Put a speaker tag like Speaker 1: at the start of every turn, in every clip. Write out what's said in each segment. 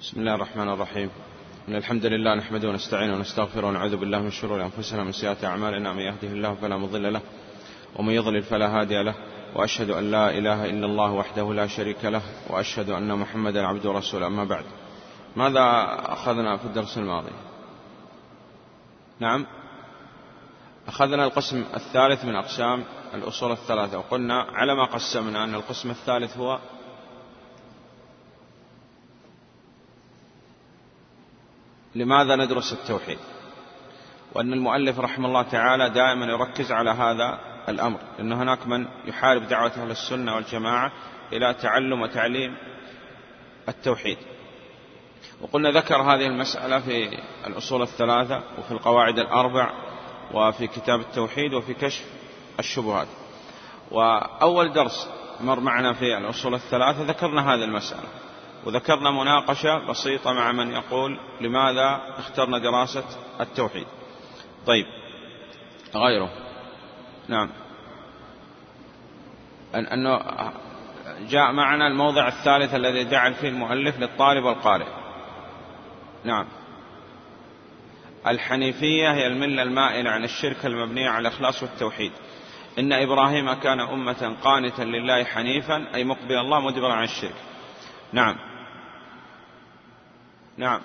Speaker 1: بسم الله الرحمن الرحيم. إن الحمد لله نحمده ونستعينه ونستغفره ونعوذ بالله من شرور أنفسنا ومن سيئات أعمالنا. من يهده الله فلا مضل له ومن يضلل فلا هادي له. وأشهد أن لا إله إلا الله وحده لا شريك له. وأشهد أن محمدا عبده ورسوله. أما بعد ماذا أخذنا في الدرس الماضي؟ نعم أخذنا القسم الثالث من أقسام الأصول الثلاثة. وقلنا على ما قسمنا أن القسم الثالث هو لماذا ندرس التوحيد؟ وأن المؤلف رحمه الله تعالى دائما يركز على هذا الأمر لأن هناك من يحارب دعوة أهل السنة والجماعة إلى تعلم وتعليم التوحيد. وقلنا ذكر هذه المسألة في الأصول الثلاثة وفي القواعد الأربع وفي كتاب التوحيد وفي كشف الشبهات. وأول درس مر معنا في الأصول الثلاثة ذكرنا هذه المسألة. وذكرنا مناقشة بسيطة مع من يقول لماذا اخترنا دراسة التوحيد. طيب. غيره. نعم. أن أنه جاء معنا الموضع الثالث الذي جعل فيه المؤلف للطالب والقارئ. نعم. الحنيفية هي الملة المائلة عن الشرك المبنية على الإخلاص والتوحيد. إن إبراهيم كان أمة قانتا لله حنيفا أي مقبل الله مدبرا عن الشرك. نعم. نعم.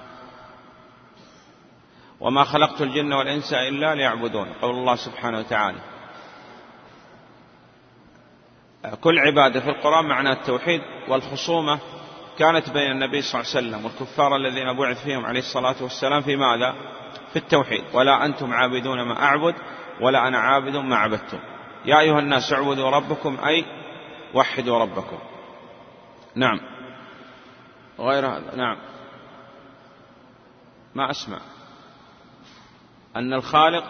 Speaker 1: وما خلقت الجن والإنس إلا ليعبدون قول الله سبحانه وتعالى. كل عبادة في القرآن معنى التوحيد والخصومة كانت بين النبي صلى الله عليه وسلم والكفار الذين بعث فيهم عليه الصلاة والسلام في ماذا؟ في التوحيد. ولا أنتم عابدون ما أعبد ولا أنا عابد ما عبدتم. يا أيها الناس اعبدوا ربكم أي وحدوا ربكم. نعم. غير هذا. نعم. ما أسمع. أن الخالق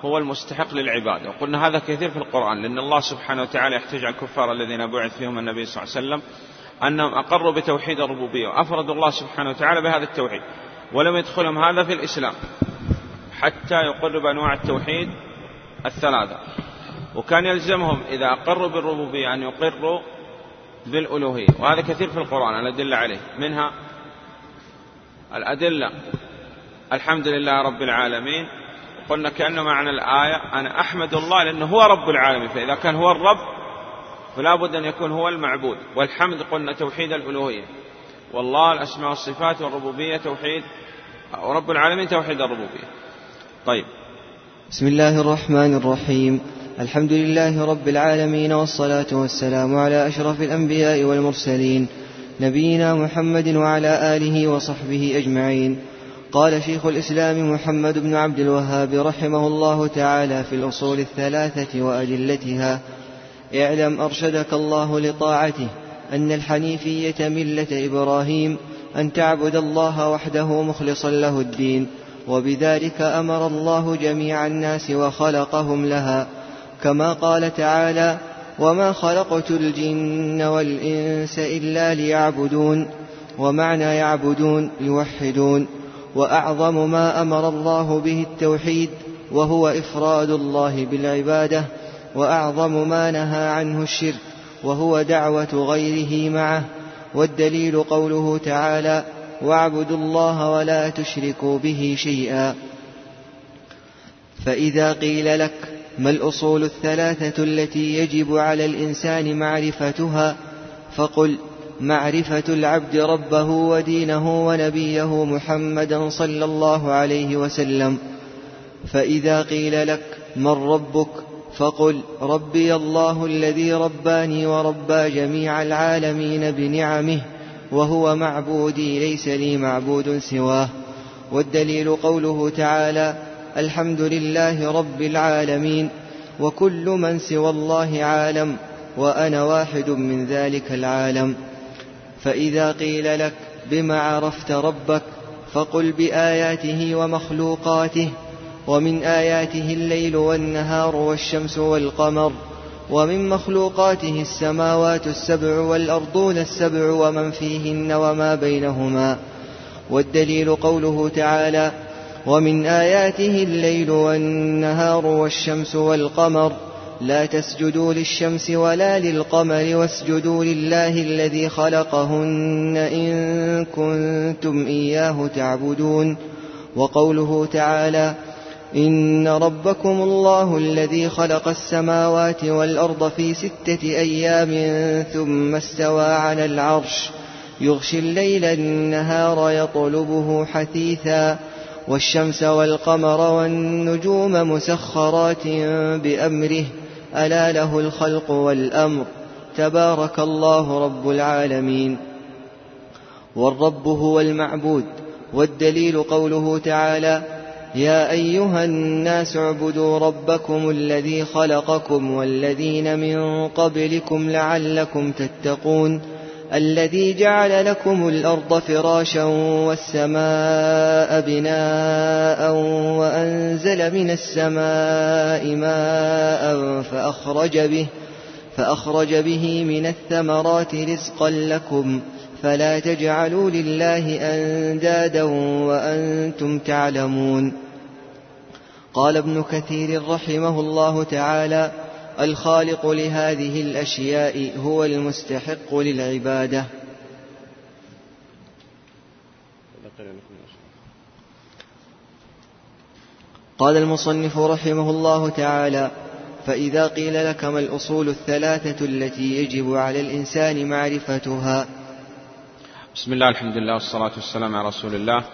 Speaker 1: هو المستحق للعبادة. وقلنا هذا كثير في القرآن لأن الله سبحانه وتعالى يحتج على الكفار الذين بعث فيهم النبي صلى الله عليه وسلم أنهم أقروا بتوحيد الربوبية وأفردوا الله سبحانه وتعالى بهذا التوحيد. ولم يدخلهم هذا في الإسلام حتى يقروا بأنواع التوحيد الثلاثة. وكان يلزمهم إذا أقروا بالربوبية أن يقروا بالألوهية. وهذا كثير في القرآن الأدلة عليه. منها الأدلة الحمد لله رب العالمين. قلنا كأنه معنى الآية أنا أحمد الله لأنه هو رب العالمين فإذا كان هو الرب فلا بد أن يكون هو المعبود. والحمد قلنا توحيد الألوهية. والله الأسماء والصفات والربوبية توحيد ورب العالمين توحيد الربوبية. طيب.
Speaker 2: بسم الله الرحمن الرحيم. الحمد لله رب العالمين والصلاة والسلام على أشرف الأنبياء والمرسلين نبينا محمد وعلى آله وصحبه أجمعين. قال شيخ الإسلام محمد بن عبد الوهاب رحمه الله تعالى في الأصول الثلاثة وأدلتها اعلم أرشدك الله لطاعته أن الحنيفية ملة إبراهيم أن تعبد الله وحده مخلصا له الدين وبذلك أمر الله جميع الناس وخلقهم لها كما قال تعالى وما خلقت الجن والإنس إلا ليعبدون ومعنى يعبدون يوحدون. وأعظم ما أمر الله به التوحيد وهو إفراد الله بالعبادة وأعظم ما نهى عنه الشرك وهو دعوة غيره معه. والدليل قوله تعالى واعبدوا الله ولا تشركوا به شيئا. فإذا قيل لك ما الأصول الثلاثة التي يجب على الإنسان معرفتها؟ فقل معرفة العبد ربه ودينه ونبيه محمدا صلى الله عليه وسلم. فإذا قيل لك من ربك فقل ربي الله الذي رباني وربى جميع العالمين بنعمه وهو معبودي ليس لي معبود سواه. والدليل قوله تعالى الحمد لله رب العالمين وكل من سوى الله عالم وأنا واحد من ذلك العالم. فإذا قيل لك بما عرفت ربك فقل بآياته ومخلوقاته ومن آياته الليل والنهار والشمس والقمر ومن مخلوقاته السماوات السبع والأرضون السبع ومن فيهن وما بينهما والدليل قوله تعالى ومن آياته الليل والنهار والشمس والقمر لا تسجدوا للشمس ولا للقمر واسجدوا لله الذي خلقهن إن كنتم إياه تعبدون. وقوله تعالى إن ربكم الله الذي خلق السماوات والأرض في ستة أيام ثم استوى على العرش. يغشي الليل النهار يطلبه حثيثا. والشمس والقمر والنجوم مسخرات بأمره. ألا له الخلق والأمر. تبارك الله رب العالمين. والرب هو المعبود. والدليل قوله تعالى يا أيها الناس اعبدوا ربكم الذي خلقكم والذين من قبلكم لعلكم تتقون. الذي جعل لكم الأرض فراشا والسماء بناء وأنزل من السماء ماء فأخرج به فأخرج به من الثمرات رزقا لكم فلا تجعلوا لله أندادا وأنتم تعلمون. قال ابن كثير رحمه الله تعالى الخالق لهذه الأشياء هو المستحق للعبادة. قال المصنف رحمه الله تعالى فإذا قيل لك ما الأصول الثلاثة التي يجب على الإنسان معرفتها؟
Speaker 1: بسم الله الحمد لله والصلاة والسلام على رسول الله.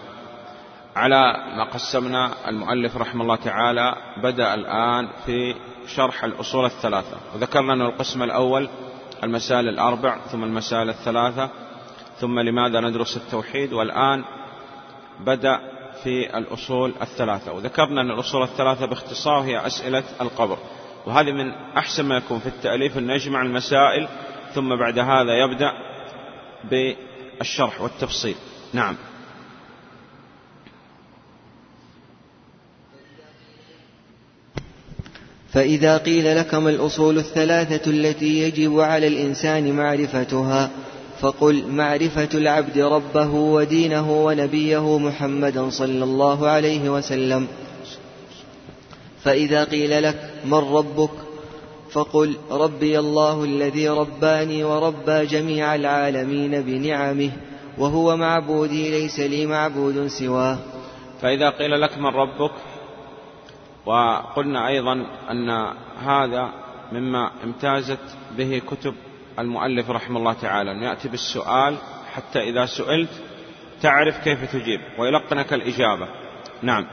Speaker 1: على ما قسمنا المؤلف رحمه الله تعالى بدأ الآن في شرح الأصول الثلاثة. وذكرنا أن القسم الأول المسائل الأربع ثم المسائل الثلاثة ثم لماذا ندرس التوحيد والآن بدأ في الأصول الثلاثة. وذكرنا أن الأصول الثلاثة باختصار هي أسئلة القبر. وهذه من أحسن ما يكون في التأليف أن يجمع المسائل ثم بعد هذا يبدأ بالشرح والتفصيل. نعم.
Speaker 2: فإذا قيل لك ما الأصول الثلاثة التي يجب على الإنسان معرفتها فقل معرفة العبد ربه ودينه ونبيه محمدا صلى الله عليه وسلم. فإذا قيل لك من ربك فقل ربي الله الذي رباني وربى جميع العالمين بنعمه وهو معبودي ليس لي معبود سواه.
Speaker 1: فإذا قيل لك من ربك وقلنا أيضا أن هذا مما امتازت به كتب المؤلف رحمه الله تعالى. أن يأتي بالسؤال حتى إذا سئلت تعرف كيف تجيب. ويلقنك الإجابة. نعم.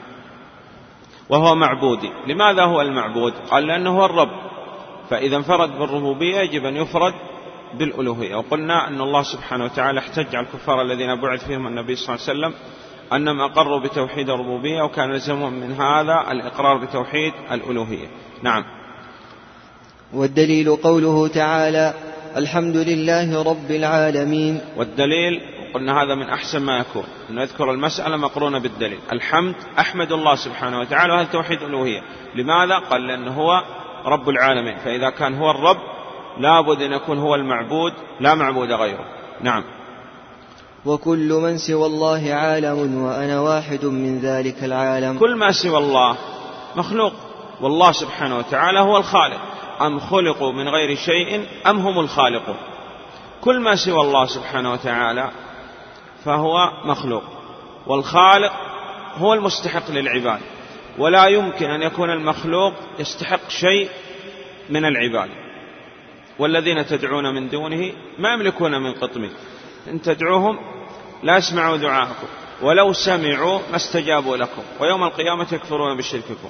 Speaker 1: وهو معبودي. لماذا هو المعبود؟ قال لأنه هو الرب. فإذا انفرد بالربوبية يجب أن يفرد بالألوهية. وقلنا أن الله سبحانه وتعالى احتج على الكفار الذين بعث فيهم النبي صلى الله عليه وسلم أنهم أقروا بتوحيد الربوبية وكان يلزمهم من هذا الإقرار بتوحيد الألوهية. نعم.
Speaker 2: والدليل قوله تعالى الحمد لله رب العالمين.
Speaker 1: والدليل قلنا هذا من أحسن ما يكون أن نذكر المسألة مقرونة بالدليل. الحمد أحمد الله سبحانه وتعالى وهذا توحيد الألوهية. لماذا؟ قال لأنه هو رب العالمين فإذا كان هو الرب لابد أن يكون هو المعبود لا معبود غيره. نعم.
Speaker 2: وكل من سوى الله عالم وأنا واحد من ذلك العالم.
Speaker 1: كل ما سوى الله مخلوق والله سبحانه وتعالى هو الخالق. أم خلقوا من غير شيء أم هم الخالقون كل ما سوى الله سبحانه وتعالى فهو مخلوق والخالق هو المستحق للعباد. ولا يمكن أن يكون المخلوق يستحق شيء من العباد. والذين تدعون من دونه ما يملكون من قطمير إن تدعوهم لا يسمعوا دعاءكم ولو سمعوا ما استجابوا لكم ويوم القيامة يكفرون بشرككم.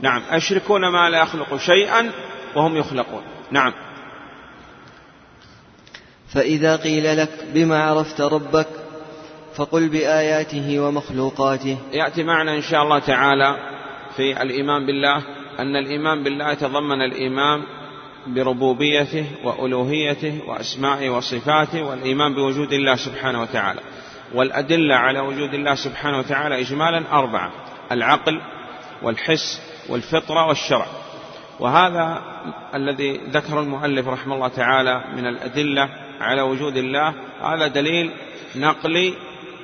Speaker 1: نعم. أشركون ما لا يخلق شيئا وهم يخلقون. نعم.
Speaker 2: فإذا قيل لك بما عرفت ربك فقل بآياته ومخلوقاته.
Speaker 1: يأتي معنا إن شاء الله تعالى في الإيمان بالله أن الإيمان بالله يتضمن الإيمان بربوبيته وألوهيته وأسمائه وصفاته والإيمان بوجود الله سبحانه وتعالى. والأدلة على وجود الله سبحانه وتعالى اجمالا أربعة العقل والحس والفطرة والشرع. وهذا الذي ذكر المؤلف رحمه الله تعالى من الأدلة على وجود الله هذا دليل نقلي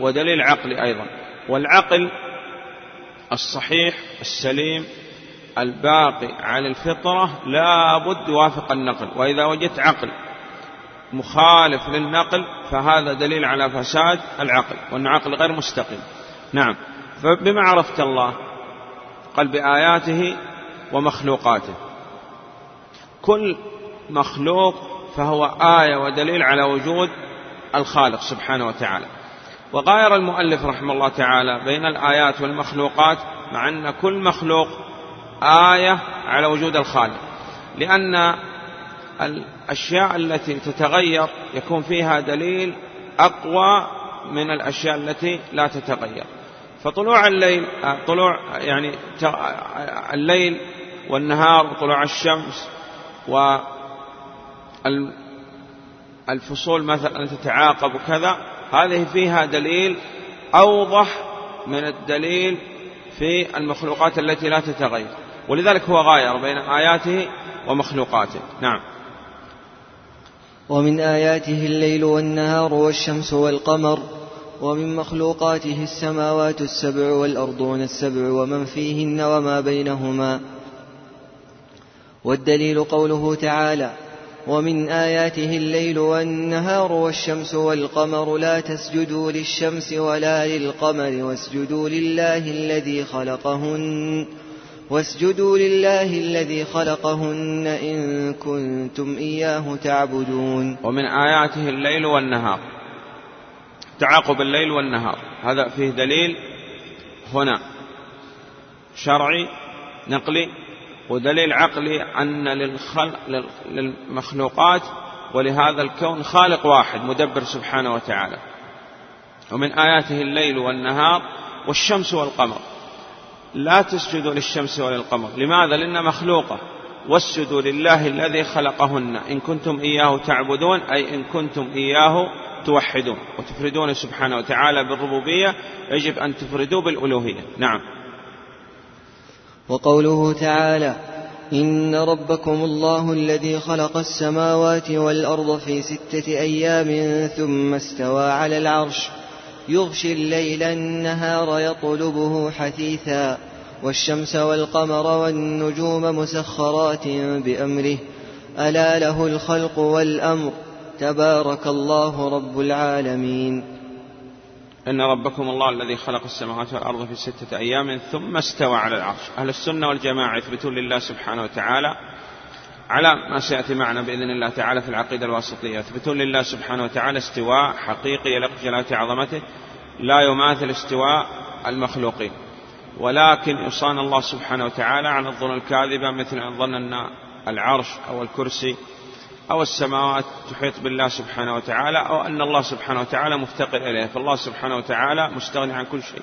Speaker 1: ودليل عقلي أيضا. والعقل الصحيح السليم الباقي على الفطرة لا بد يوافق النقل. وإذا وجدت عقل مخالف للنقل فهذا دليل على فساد العقل وأن عقل غير مستقيم نعم. فبما عرفت الله قال بآياته ومخلوقاته. كل مخلوق فهو آية ودليل على وجود الخالق سبحانه وتعالى. وغاير المؤلف رحمه الله تعالى بين الآيات والمخلوقات مع أن كل مخلوق آية على وجود الخالق. لأن الأشياء التي تتغير يكون فيها دليل أقوى من الأشياء التي لا تتغير. فطلوع الليل طلوع يعني الليل والنهار وطلوع الشمس والفصول مثلا تتعاقب وكذا هذه فيها دليل أوضح من الدليل في المخلوقات التي لا تتغير. ولذلك هو غاير بين آياته ومخلوقاته. نعم.
Speaker 2: ومن آياته الليل والنهار والشمس والقمر ومن مخلوقاته السماوات السبع والأرضون السبع ومن فيهن وما بينهما والدليل قوله تعالى ومن آياته الليل والنهار والشمس والقمر لا تسجدوا للشمس ولا للقمر واسجدوا لله الذي خلقهن واسجدوا لله الذي خلقهن إن كنتم إياه تعبدون.
Speaker 1: ومن آياته الليل والنهار. تعاقب الليل والنهار. هذا فيه دليل هنا. شرعي نقلي ودليل عقلي أن للخلق للمخلوقات ولهذا الكون خالق واحد مدبر سبحانه وتعالى. ومن آياته الليل والنهار والشمس والقمر. لا تسجدوا للشمس وللقمر. لماذا؟ لأن مخلوقة. واسجدوا لله الذي خلقهن. إن كنتم إياه تعبدون أي إن كنتم إياه توحدون. وتفردون سبحانه وتعالى بالربوبية يجب أن تفردوا بالألوهية. نعم.
Speaker 2: وقوله تعالى إن ربكم الله الذي خلق السماوات والأرض في ستة أيام ثم استوى على العرش. يغشي الليل النهار يطلبه حثيثا والشمس والقمر والنجوم مسخرات بأمره. ألا له الخلق والأمر. تبارك الله رب العالمين.
Speaker 1: إن ربكم الله الذي خلق السماوات والأرض في ستة أيام ثم استوى على العرش. أهل السنة والجماعة يثبتون لله سبحانه وتعالى على ما سيأتي معنا بإذن الله تعالى في العقيدة الواسطية. يثبتون لله سبحانه وتعالى استواء حقيقي يليق جلالة عظمته لا يماثل استواء المخلوقين. ولكن يصان الله سبحانه وتعالى عن الظن الكاذبة مثل أن ظن أن العرش أو الكرسي أو السماوات تحيط بالله سبحانه وتعالى أو أن الله سبحانه وتعالى مفتقر إليه. فالله سبحانه وتعالى مستغني عن كل شيء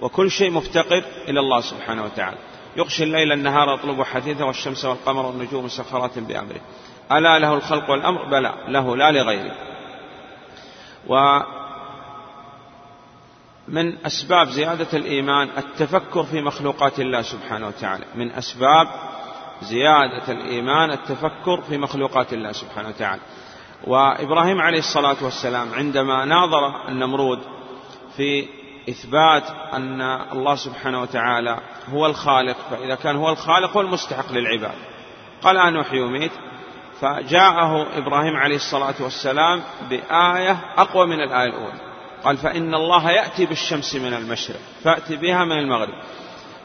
Speaker 1: وكل شيء مفتقر إلى الله سبحانه وتعالى. يغشي الليل النهار يطلب حثيثا والشمس والقمر والنجوم مسخرات بأمره. ألا له الخلق والأمر؟ بلى له لا لغيره. ومن أسباب زيادة الإيمان التفكر في مخلوقات الله سبحانه وتعالى. من أسباب زيادة الإيمان التفكر في مخلوقات الله سبحانه وتعالى. وإبراهيم عليه الصلاة والسلام عندما ناظر النمرود في إثبات أن الله سبحانه وتعالى هو الخالق فإذا كان هو الخالق هو المستحق للعباد. قال أنا أحيي وميت فجاءه إبراهيم عليه الصلاة والسلام بآية أقوى من الآية الأولى. قال فإن الله يأتي بالشمس من المشرق فأتي بها من المغرب.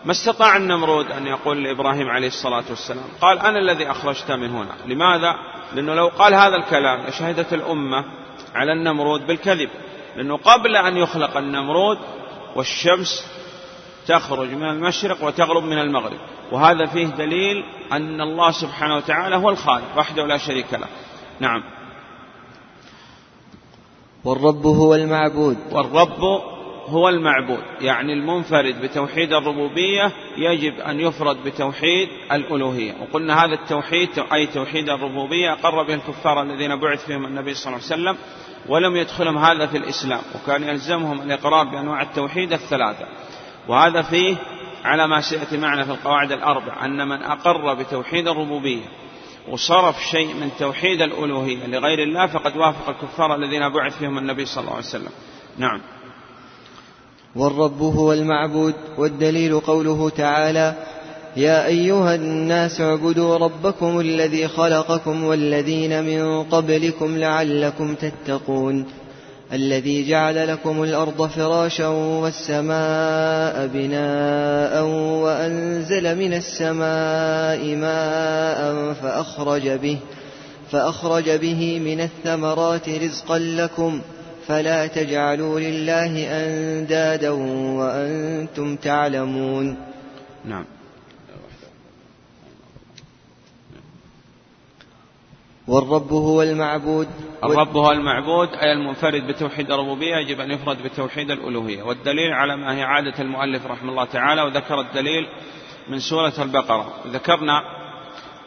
Speaker 1: ما استطاع النمرود أن يقول لإبراهيم عليه الصلاة والسلام؟ قال أنا الذي أخرجت من هنا. لماذا؟ لأنه لو قال هذا الكلام لشهدت الأمة على النمرود بالكذب. لأنه قبل أن يخلق النمرود والشمس تخرج من المشرق وتغرب من المغرب. وهذا فيه دليل أن الله سبحانه وتعالى هو الخالق وحده لا شريك له. نعم.
Speaker 2: والرب هو المعبود.
Speaker 1: والرب هو المعبود يعني المنفرد بتوحيد الربوبية يجب أن يفرد بتوحيد الألوهية. وقلنا هذا التوحيد أي توحيد الربوبية أقر به الكفار الذين بعث فيهم النبي صلى الله عليه وسلم ولم يدخلهم هذا في الإسلام وكان يلزمهم الإقرار بأنواع التوحيد الثلاثة. وهذا فيه على ما سيأتي معنا في القواعد الأربع أن من أقر بتوحيد الربوبية وصرف شيء من توحيد الألوهية لغير الله فقد وافق الكفار الذين بعث فيهم النبي صلى الله عليه وسلم. نعم.
Speaker 2: والرب هو المعبود والدليل قوله تعالى يا أيها الناس اعبدوا ربكم الذي خلقكم والذين من قبلكم لعلكم تتقون الذي جعل لكم الأرض فراشا والسماء بناء وأنزل من السماء ماء فأخرج به فأخرج به من الثمرات رزقا لكم فلا تجعلوا لله أندادا وأنتم تعلمون
Speaker 1: نعم.
Speaker 2: والرب هو المعبود.
Speaker 1: الرب هو المعبود أي المنفرد بتوحيد الربوبية يجب أن يفرد بتوحيد الألوهية. والدليل على ما هي عادة المؤلف رحمه الله تعالى وذكر الدليل من سورة البقرة. ذكرنا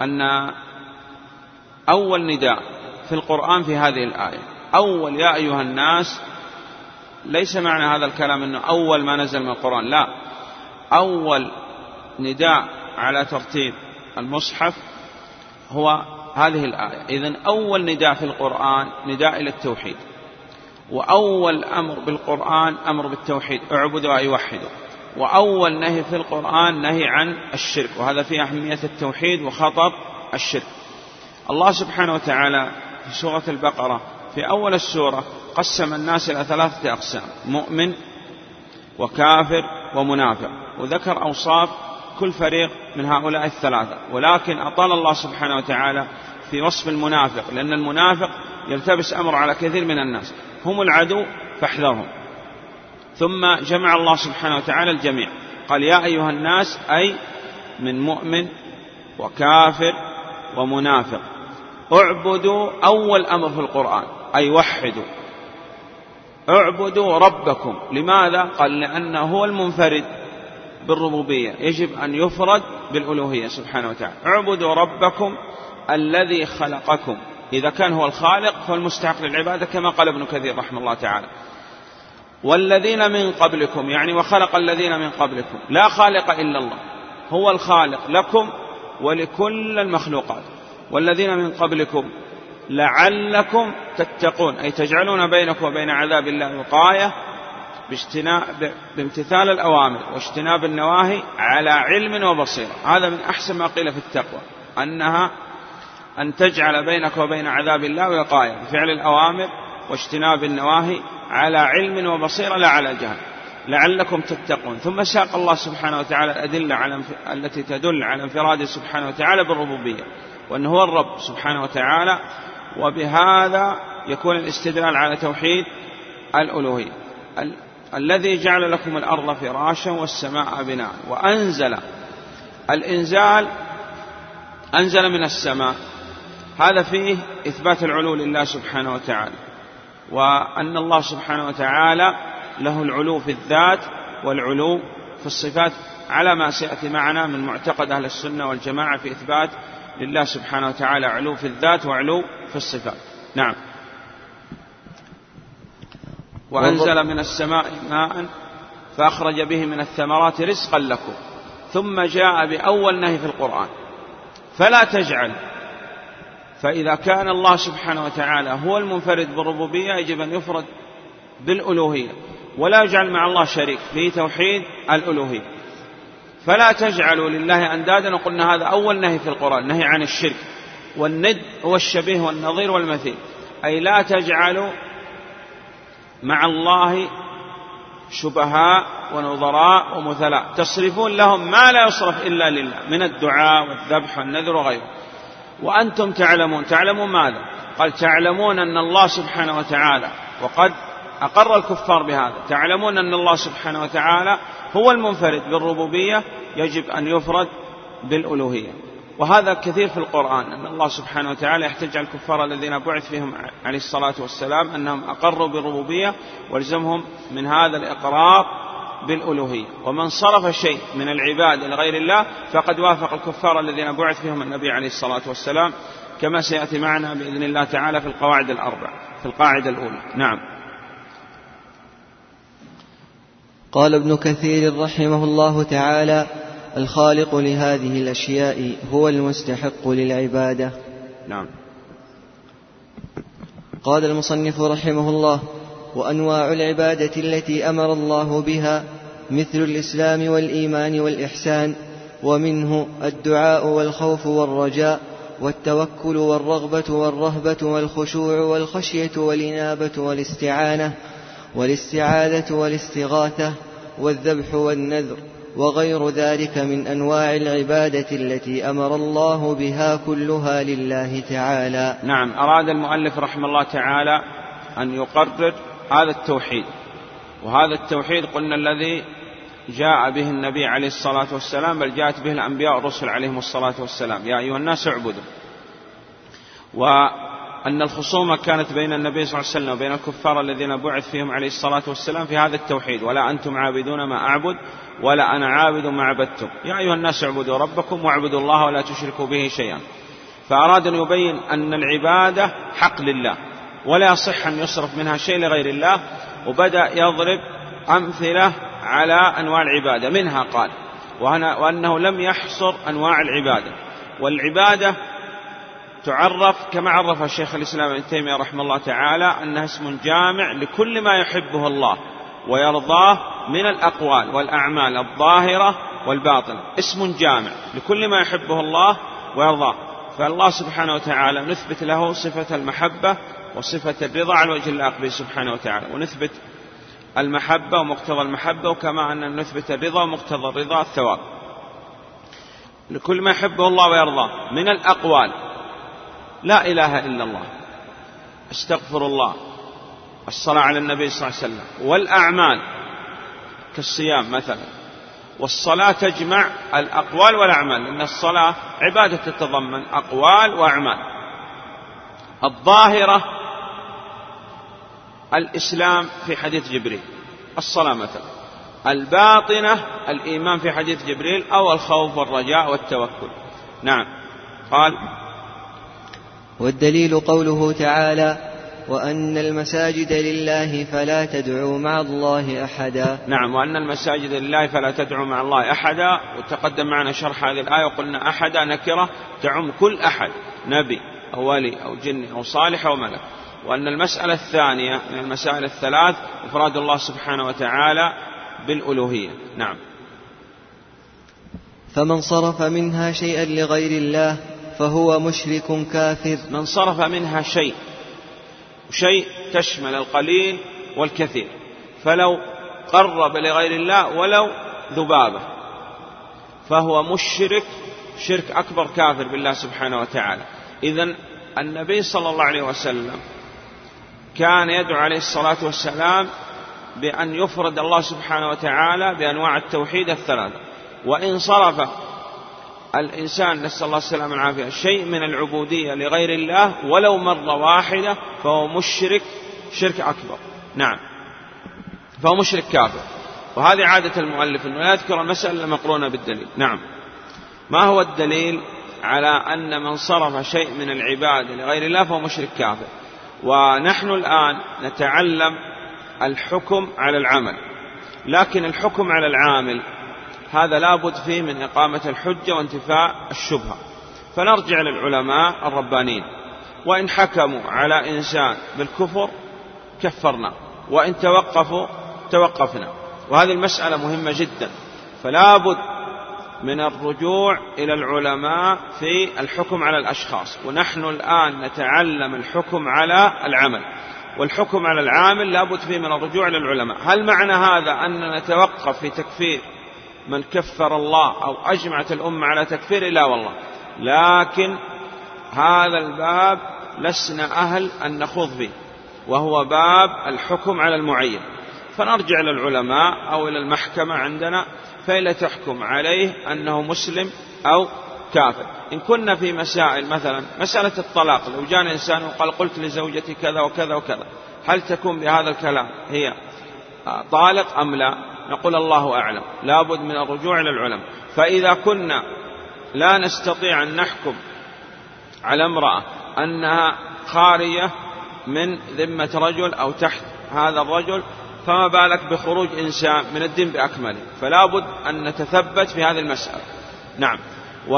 Speaker 1: أن أول نداء في القرآن في هذه الآية. أول يا أيها الناس ليس معنى هذا الكلام أنه أول ما نزل من القرآن لا. أول نداء على ترتيب المصحف هو هذه الآية. إذن أول نداء في القرآن نداء إلى التوحيد. وأول أمر بالقرآن أمر بالتوحيد. اعبدوا أي وحدوا. وأول نهي في القرآن نهي عن الشرك. وهذا في أهمية التوحيد وخطر الشرك. الله سبحانه وتعالى في سورة البقرة في أول السورة قسم الناس إلى ثلاثة أقسام. مؤمن وكافر ومنافق. وذكر أوصاف كل فريق من هؤلاء الثلاثة. ولكن أطال الله سبحانه وتعالى في وصف المنافق لأن المنافق يلتبس أمر على كثير من الناس. هم العدو فاحذرهم. ثم جمع الله سبحانه وتعالى الجميع. قال يا أيها الناس أي من مؤمن وكافر ومنافق اعبدوا أول أمر في القرآن أي وحدوا. اعبدوا ربكم. لماذا؟ قال لأنه هو المنفرد. بالربوبية. يجب أن يفرد بالألوهية سبحانه وتعالى. اعبدوا ربكم الذي خلقكم. إذا كان هو الخالق فهو المستحق للعبادة كما قال ابن كثير رحمه الله تعالى. والذين من قبلكم يعني وخلق الذين من قبلكم. لا خالق إلا الله. هو الخالق لكم ولكل المخلوقات. والذين من قبلكم لعلكم تتقون. أي تجعلون بينكم وبين عذاب الله وقاية. بامتثال الأوامر واجتناب النواهي على علم وبصيرة هذا من أحسن ما قيل في التقوى أنها أن تجعل بينك وبين عذاب الله وقاية بفعل الأوامر واجتناب النواهي على علم وبصيرة لا على جهل. لعلكم تتقون. ثم ساق الله سبحانه وتعالى الأدلة على التي تدل على انفراده سبحانه وتعالى بالربوبية وأنه هو الرب سبحانه وتعالى وبهذا يكون الاستدلال على توحيد الألوهية. ال- الذي جعل لكم الأرض فراشا والسماء بناء وأنزل الإنزال أنزل من السماء. هذا فيه إثبات العلو لله سبحانه وتعالى وأن الله سبحانه وتعالى له العلو في الذات والعلو في الصفات على ما سيأتي معنا من معتقد أهل السنة والجماعة في إثبات لله سبحانه وتعالى علو في الذات وعلو في الصفات. نعم. وأنزل من السماء ماء فأخرج به من الثمرات رزقا لكم. ثم جاء بأول نهي في القرآن. فلا تجعل. فإذا كان الله سبحانه وتعالى هو المنفرد بالربوبية يجب أن يفرد بالألوهية. ولا يجعل مع الله شريك. في توحيد الألوهية. فلا تجعلوا لله أندادا. وقلنا هذا أول نهي في القرآن نهي عن الشرك. والند هو الشبيه والنظير والمثيل. أي لا تجعلوا مع الله شبهاء ونظراء ومثلاء. تصرفون لهم ما لا يصرف إلا لله من الدعاء والذبح والنذر وغيره. وأنتم تعلمون تعلمون ماذا؟ قال تعلمون أن الله سبحانه وتعالى وقد أقر الكفار بهذا تعلمون أن الله سبحانه وتعالى هو المنفرد بالربوبية يجب أن يفرد بالألوهية. وهذا كثير في القرآن أن الله سبحانه وتعالى يحتج على الكفار الذين بعث فيهم عليه الصلاة والسلام أنهم أقروا بالربوبية ولزمهم من هذا الإقرار بالألوهية. ومن صرف شيء من العباد إلى غير الله فقد وافق الكفار الذين بعث فيهم النبي عليه الصلاة والسلام كما سيأتي معنا بإذن الله تعالى في القواعد الأربع في القاعدة الأولى. نعم.
Speaker 2: قال ابن كثير رحمه الله تعالى الخالق لهذه الأشياء هو المستحق للعبادة.
Speaker 1: نعم.
Speaker 2: قال المصنف رحمه الله وأنواع العبادة التي أمر الله بها مثل الإسلام والإيمان والإحسان ومنه الدعاء والخوف والرجاء والتوكل والرغبة والرهبة والخشوع والخشية والإنابة والاستعانة والاستعاذة والاستغاثة والذبح والنذر. وغير ذلك من أنواع العبادة التي أمر الله بها كلها لله تعالى.
Speaker 1: نعم أراد المؤلف رحمه الله تعالى أن يقرر هذا التوحيد. وهذا التوحيد قلنا الذي جاء به النبي عليه الصلاة والسلام بل جاءت به الأنبياء والرسل عليهم الصلاة والسلام. يا أيها الناس اعبدوا. وأن الخصومة كانت بين النبي صلى الله عليه وسلم وبين الكفار الذين بعث فيهم عليه الصلاة والسلام في هذا التوحيد. ولا أنتم عابدون ما أعبد ولا أنا عابد ما عبدتم. يا أيها الناس اعبدوا ربكم واعبدوا الله ولا تشركوا به شيئا. فأراد أن يبين أن العبادة حق لله ولا يصح أن يصرف منها شيء لغير الله. وبدأ يضرب أمثلة على أنواع العبادة. منها قال وأنه لم يحصر أنواع العبادة. والعبادة تعرف كما عرف الشيخ الإسلام ابن تيمية رحمه الله تعالى أنها اسم جامع لكل ما يحبه الله ويرضاه من الأقوال والأعمال الظاهرة والباطنة. اسم جامع لكل ما يحبه الله ويرضاه. فالله سبحانه وتعالى نثبت له صفة المحبة وصفة الرضا على وجه اللائق به سبحانه وتعالى. ونثبت المحبة ومقتضى المحبة وكما أن نثبت الرضا ومقتضى الرضا الثواب. لكل ما يحبه الله ويرضاه من الأقوال لا إله إلا الله. أستغفر الله. الصلاة على النبي صلى الله عليه وسلم. والأعمال كالصيام مثلا. والصلاة تجمع الأقوال والأعمال. لأن الصلاة عبادة تتضمن أقوال وأعمال. الظاهرة الإسلام في حديث جبريل. الصلاة مثلا. الباطنة الإيمان في حديث جبريل أو الخوف والرجاء والتوكل. نعم. قال
Speaker 2: والدليل قوله تعالى وأن المساجد لله فلا تدعوا مع الله أحدا.
Speaker 1: نعم وأن المساجد لله فلا تدعوا مع الله أحدا. وتقدم معنا شرح هذه الآية وقلنا أحدا نكرة تعم كل أحد نبي أو ولي أو جن أو صالح أو ملك. وأن المسألة الثانية من المسائل الثلاث إفراد الله سبحانه وتعالى بالألوهية. نعم.
Speaker 2: فمن صرف منها شيئا لغير الله فهو مشرك كافر.
Speaker 1: من صرف منها شيء شيء تشمل القليل والكثير فلو قرب لغير الله ولو ذبابة. فهو مشرك شرك أكبر كافر بالله سبحانه وتعالى. إذا النبي صلى الله عليه وسلم كان يدعو عليه الصلاة والسلام بأن يفرد الله سبحانه وتعالى بأنواع التوحيد الثلاثة. وإن صرف الإنسان نسأل الله السلامة والعافية. شيء من العبودية لغير الله ولو مرة واحدة فهو مشرك شرك أكبر. نعم. فهو مشرك كافر. وهذه عادة المؤلف أنه يذكر المسألة المقرونة بالدليل. نعم. ما هو الدليل على أن من صرف شيء من العبادة لغير الله فهو مشرك كافر؟ ونحن الآن نتعلم الحكم على العمل. لكن الحكم على العامل هذا لابد فيه من إقامة الحجة وانتفاء الشبهة. فنرجع للعلماء الربانيين. وإن حكموا على إنسان بالكفر كفرنا وإن توقفوا توقفنا. وهذه المسألة مهمة جدا. فلا بد من الرجوع إلى العلماء في الحكم على الأشخاص. ونحن الآن نتعلم الحكم على العمل. والحكم على العامل لابد فيه من الرجوع إلى العلماء. هل معنى هذا أن نتوقف في تكفير من كفر الله أو أجمعت الأمة على تكفيره لا والله. لكن هذا الباب لسنا أهل أن نخوض فيه وهو باب الحكم على المعين. فنرجع إلى العلماء أو إلى المحكمة عندنا فإلا تحكم عليه أنه مسلم أو كافر. إن كنا في مسائل مثلا مسألة الطلاق لو جاء إنسان وقال قلت لزوجتي كذا وكذا وكذا هل تكون بهذا الكلام هي طالق أم لا؟ نقول الله أعلم. لابد من الرجوع إلى العلماء فإذا كنا لا نستطيع أن نحكم على امرأة أنها خارجة من ذمة رجل أو تحت هذا الرجل فما بالك بخروج إنسان من الدين بأكمله؟ فلا بد أن نتثبت في هذه المسألة. نعم. و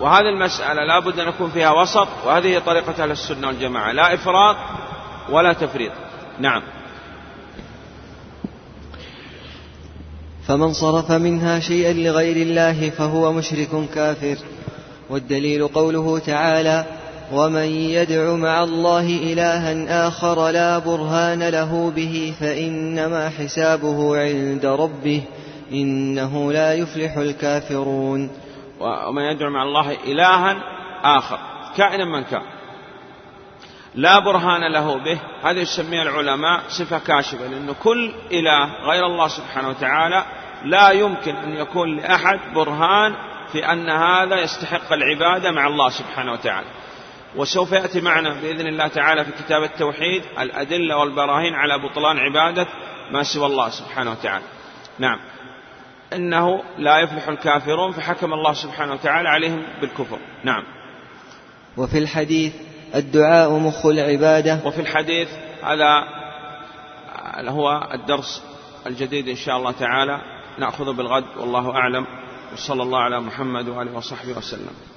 Speaker 1: وهذه المسألة لا بد أن نكون فيها وسط وهذه طريقة أهل السنة والجماعة. لا إفراط ولا تفريط. نعم.
Speaker 2: فمن صرف منها شيئا لغير الله فهو مشرك كافر. والدليل قوله تعالى ومن يدع مع الله إلها آخر لا برهان له به فإنما حسابه عند ربه إنه لا يفلح الكافرون.
Speaker 1: ومن يدعو مع الله إلها آخر كائنا من كان. لا برهان له به. هذا يسميها العلماء صفة كاشفة لأن كل إله غير الله سبحانه وتعالى لا يمكن أن يكون لأحد برهان في أن هذا يستحق العبادة مع الله سبحانه وتعالى. وسوف يأتي معنا بإذن الله تعالى في كتاب التوحيد الأدلة والبراهين على بطلان عبادة ما سوى الله سبحانه وتعالى. نعم. إنه لا يفلح الكافرون فحكم الله سبحانه وتعالى عليهم بالكفر. نعم.
Speaker 2: وفي الحديث الدعاء مخ العبادة.
Speaker 1: وفي الحديث هذا هو الدرس الجديد إن شاء الله تعالى. نأخذ بالغد والله أعلم. وصلى الله على محمد وآله وصحبه وسلم.